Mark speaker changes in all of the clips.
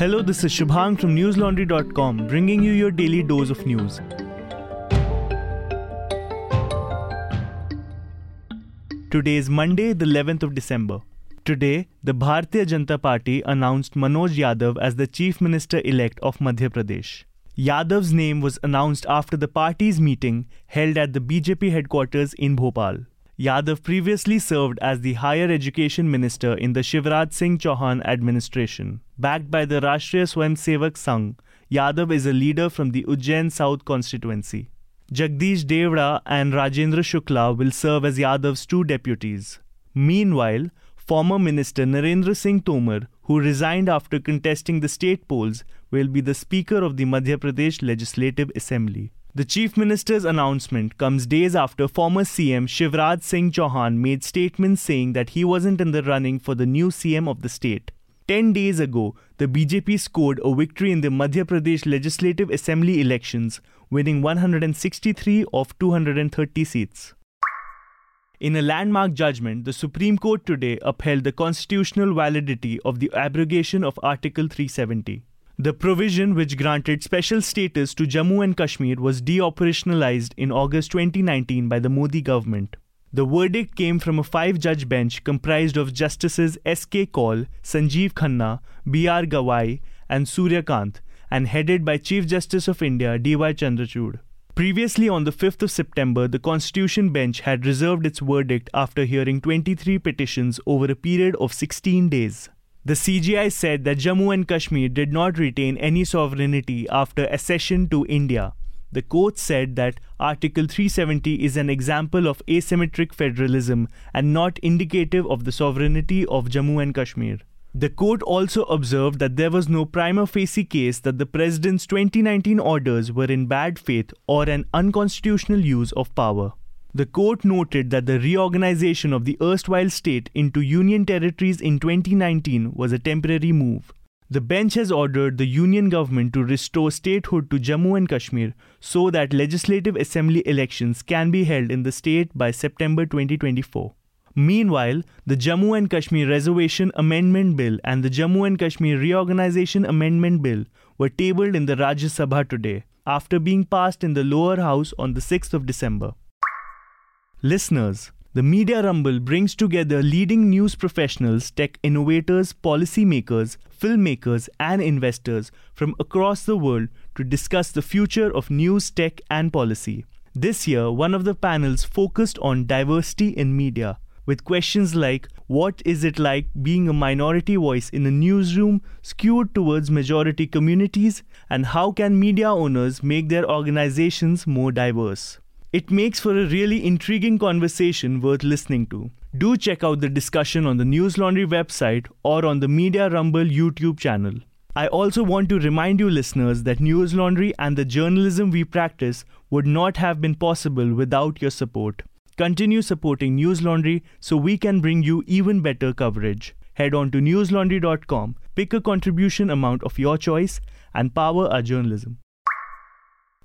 Speaker 1: Hello, this is Shubhang from newslaundry.com, bringing you your daily dose of news. Today is Monday, the 11th of December. Today, the Bharatiya Janata Party announced Manoj Yadav as the Chief Minister elect of Madhya Pradesh. Yadav's name was announced after the party's meeting held at the BJP headquarters in Bhopal. Yadav previously served as the Higher Education Minister in the Shivraj Singh Chauhan administration. Backed by the Rashtriya Swayamsevak Sangh, Yadav is a leader from the Ujjain South constituency. Jagdish Devda and Rajendra Shukla will serve as Yadav's two deputies. Meanwhile, former Minister Narendra Singh Tomar, who resigned after contesting the state polls, will be the Speaker of the Madhya Pradesh Legislative Assembly. The Chief Minister's announcement comes days after former CM Shivraj Singh Chauhan made statements saying that he wasn't in the running for the new CM of the state. Ten days ago, the BJP scored a victory in the Madhya Pradesh Legislative Assembly elections, winning 163 of 230 seats. In a landmark judgment, the Supreme Court today upheld the constitutional validity of the abrogation of Article 370. The provision which granted special status to Jammu and Kashmir was deoperationalized in August 2019 by the Modi government. The verdict came from a five judge bench comprised of Justices S.K. Kaul, Sanjeev Khanna, B.R. Gavai, and Surya Kant, and headed by Chief Justice of India D.Y. Chandrachud. Previously, on the 5th of September, the Constitution Bench had reserved its verdict after hearing 23 petitions over a period of 16 days. The CJI said that Jammu and Kashmir did not retain any sovereignty after accession to India. The court said that Article 370 is an example of asymmetric federalism and not indicative of the sovereignty of Jammu and Kashmir. The court also observed that there was no prima facie case that the president's 2019 orders were in bad faith or an unconstitutional use of power. The court noted that the reorganization of the erstwhile state into union territories in 2019 was a temporary move. The bench has ordered the union government to restore statehood to Jammu and Kashmir so that legislative assembly elections can be held in the state by September 2024. Meanwhile, the Jammu and Kashmir Reservation Amendment Bill and the Jammu and Kashmir Reorganization Amendment Bill were tabled in the Rajya Sabha today after being passed in the lower house on the 6th of December. Listeners, the Media Rumble brings together leading news professionals, tech innovators, policymakers, filmmakers, and investors from across the world to discuss the future of news, tech, and policy. This year, one of the panels focused on diversity in media, with questions like What is it like being a minority voice in a newsroom skewed towards majority communities? And how can media owners make their organizations more diverse? It makes for a really intriguing conversation worth listening to. Do check out the discussion on the News Laundry website or on the Media Rumble YouTube channel. I also want to remind you listeners that News Laundry and the journalism we practice would not have been possible without your support. Continue supporting News Laundry so we can bring you even better coverage. Head on to newslaundry.com, pick a contribution amount of your choice, and power our journalism.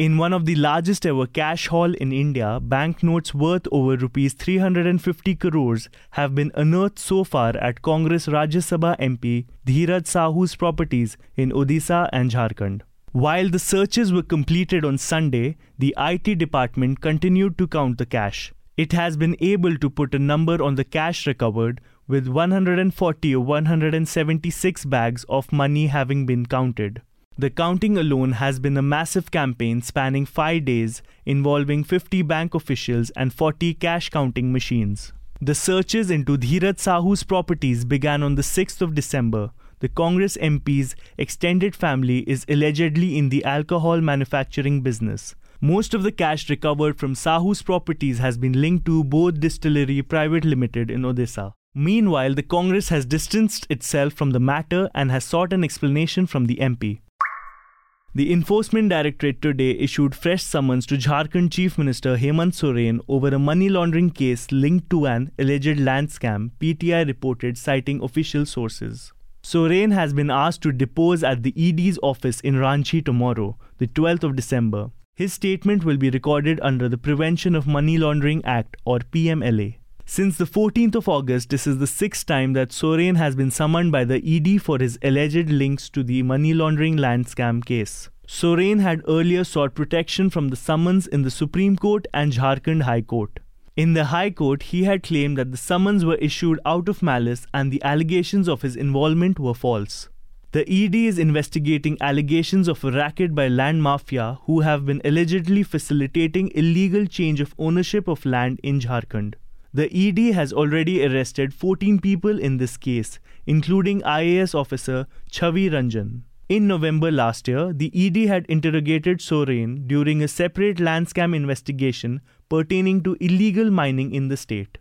Speaker 1: In one of the largest ever cash haul in India, banknotes worth over rupees 350 crores have been unearthed so far at Congress Rajya Sabha MP Dhiraj Sahu's properties in Odisha and Jharkhand. While the searches were completed on Sunday, the IT department continued to count the cash. It has been able to put a number on the cash recovered, with 140 or 176 bags of money having been counted. The counting alone has been a massive campaign spanning five days, involving 50 bank officials and 40 cash counting machines. The searches into Dhiraj Sahu's properties began on the 6th of December. The Congress MP's extended family is allegedly in the alcohol manufacturing business. Most of the cash recovered from Sahu's properties has been linked to Boudh Distillery Private Limited in Odisha. Meanwhile, the Congress has distanced itself from the matter and has sought an explanation from the MP. The Enforcement Directorate today issued fresh summons to Jharkhand Chief Minister Hemant Soren over a money laundering case linked to an alleged land scam, PTI reported citing official sources. Soren has been asked to depose at the ED's office in Ranchi tomorrow, the 12th of December. His statement will be recorded under the Prevention of Money Laundering Act or PMLA. Since the 14th of August, this is the sixth time that Soren has been summoned by the ED for his alleged links to the money laundering land scam case. Soren had earlier sought protection from the summons in the Supreme Court and Jharkhand High Court. In the High Court, he had claimed that the summons were issued out of malice and the allegations of his involvement were false. The ED is investigating allegations of a racket by land mafia who have been allegedly facilitating illegal change of ownership of land in Jharkhand. The ED has already arrested 14 people in this case, including IAS officer Chhavi Ranjan. In November last year, the ED had interrogated Soren during a separate land scam investigation pertaining to illegal mining in the state.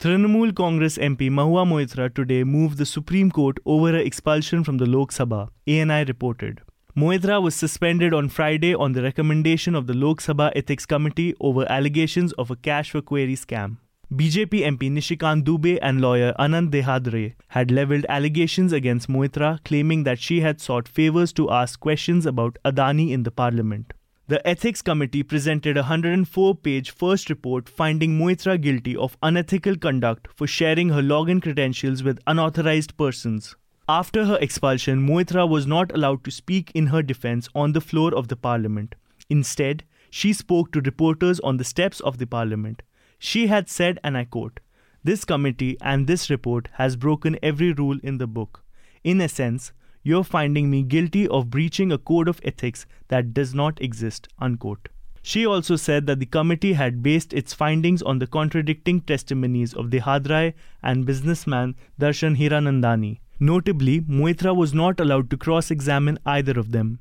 Speaker 1: Trinamool Congress MP Mahua Moitra today moved the Supreme Court over her expulsion from the Lok Sabha, ANI reported. Moitra was suspended on Friday on the recommendation of the Lok Sabha Ethics Committee over allegations of a cash for query scam. BJP MP Nishikant Dubey and lawyer Anand Dehadrai had leveled allegations against Moitra, claiming that she had sought favors to ask questions about Adani in the parliament. The Ethics Committee presented a 104 page first report finding Moitra guilty of unethical conduct for sharing her login credentials with unauthorized persons. After her expulsion, Moitra was not allowed to speak in her defense on the floor of the parliament. Instead, she spoke to reporters on the steps of the parliament. She had said, and I quote, This committee and this report has broken every rule in the book. In a sense, you're finding me guilty of breaching a code of ethics that does not exist. Unquote. She also said that the committee had based its findings on the contradicting testimonies of Dehadrai and businessman Darshan Hiranandani, Notably, Moitra was not allowed to cross examine either of them.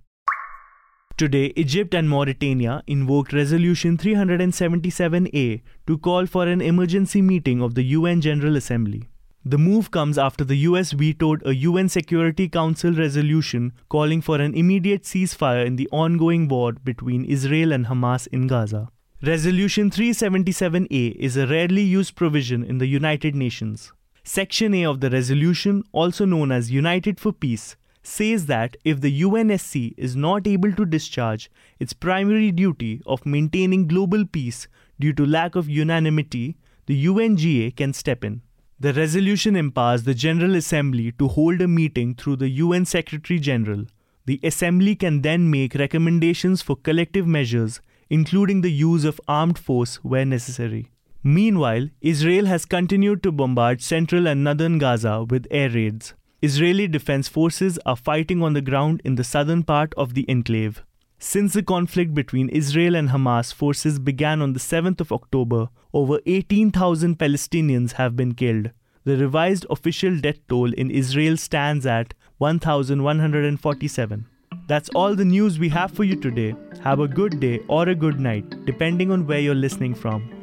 Speaker 1: Today, Egypt and Mauritania invoked Resolution 377A to call for an emergency meeting of the UN General Assembly. The move comes after the US vetoed a UN Security Council resolution calling for an immediate ceasefire in the ongoing war between Israel and Hamas in Gaza. Resolution 377A is a rarely used provision in the United Nations. Section A of the resolution, also known as United for Peace, says that if the UNSC is not able to discharge its primary duty of maintaining global peace due to lack of unanimity, the UNGA can step in. The resolution empowers the General Assembly to hold a meeting through the UN Secretary General. The Assembly can then make recommendations for collective measures, including the use of armed force where necessary. Meanwhile, Israel has continued to bombard central and northern Gaza with air raids. Israeli defense forces are fighting on the ground in the southern part of the enclave. Since the conflict between Israel and Hamas forces began on the 7th of October, over 18,000 Palestinians have been killed. The revised official death toll in Israel stands at 1,147. That's all the news we have for you today. Have a good day or a good night, depending on where you're listening from.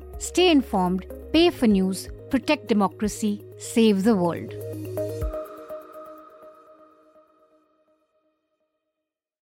Speaker 2: Stay informed, pay for news, protect democracy, save the world.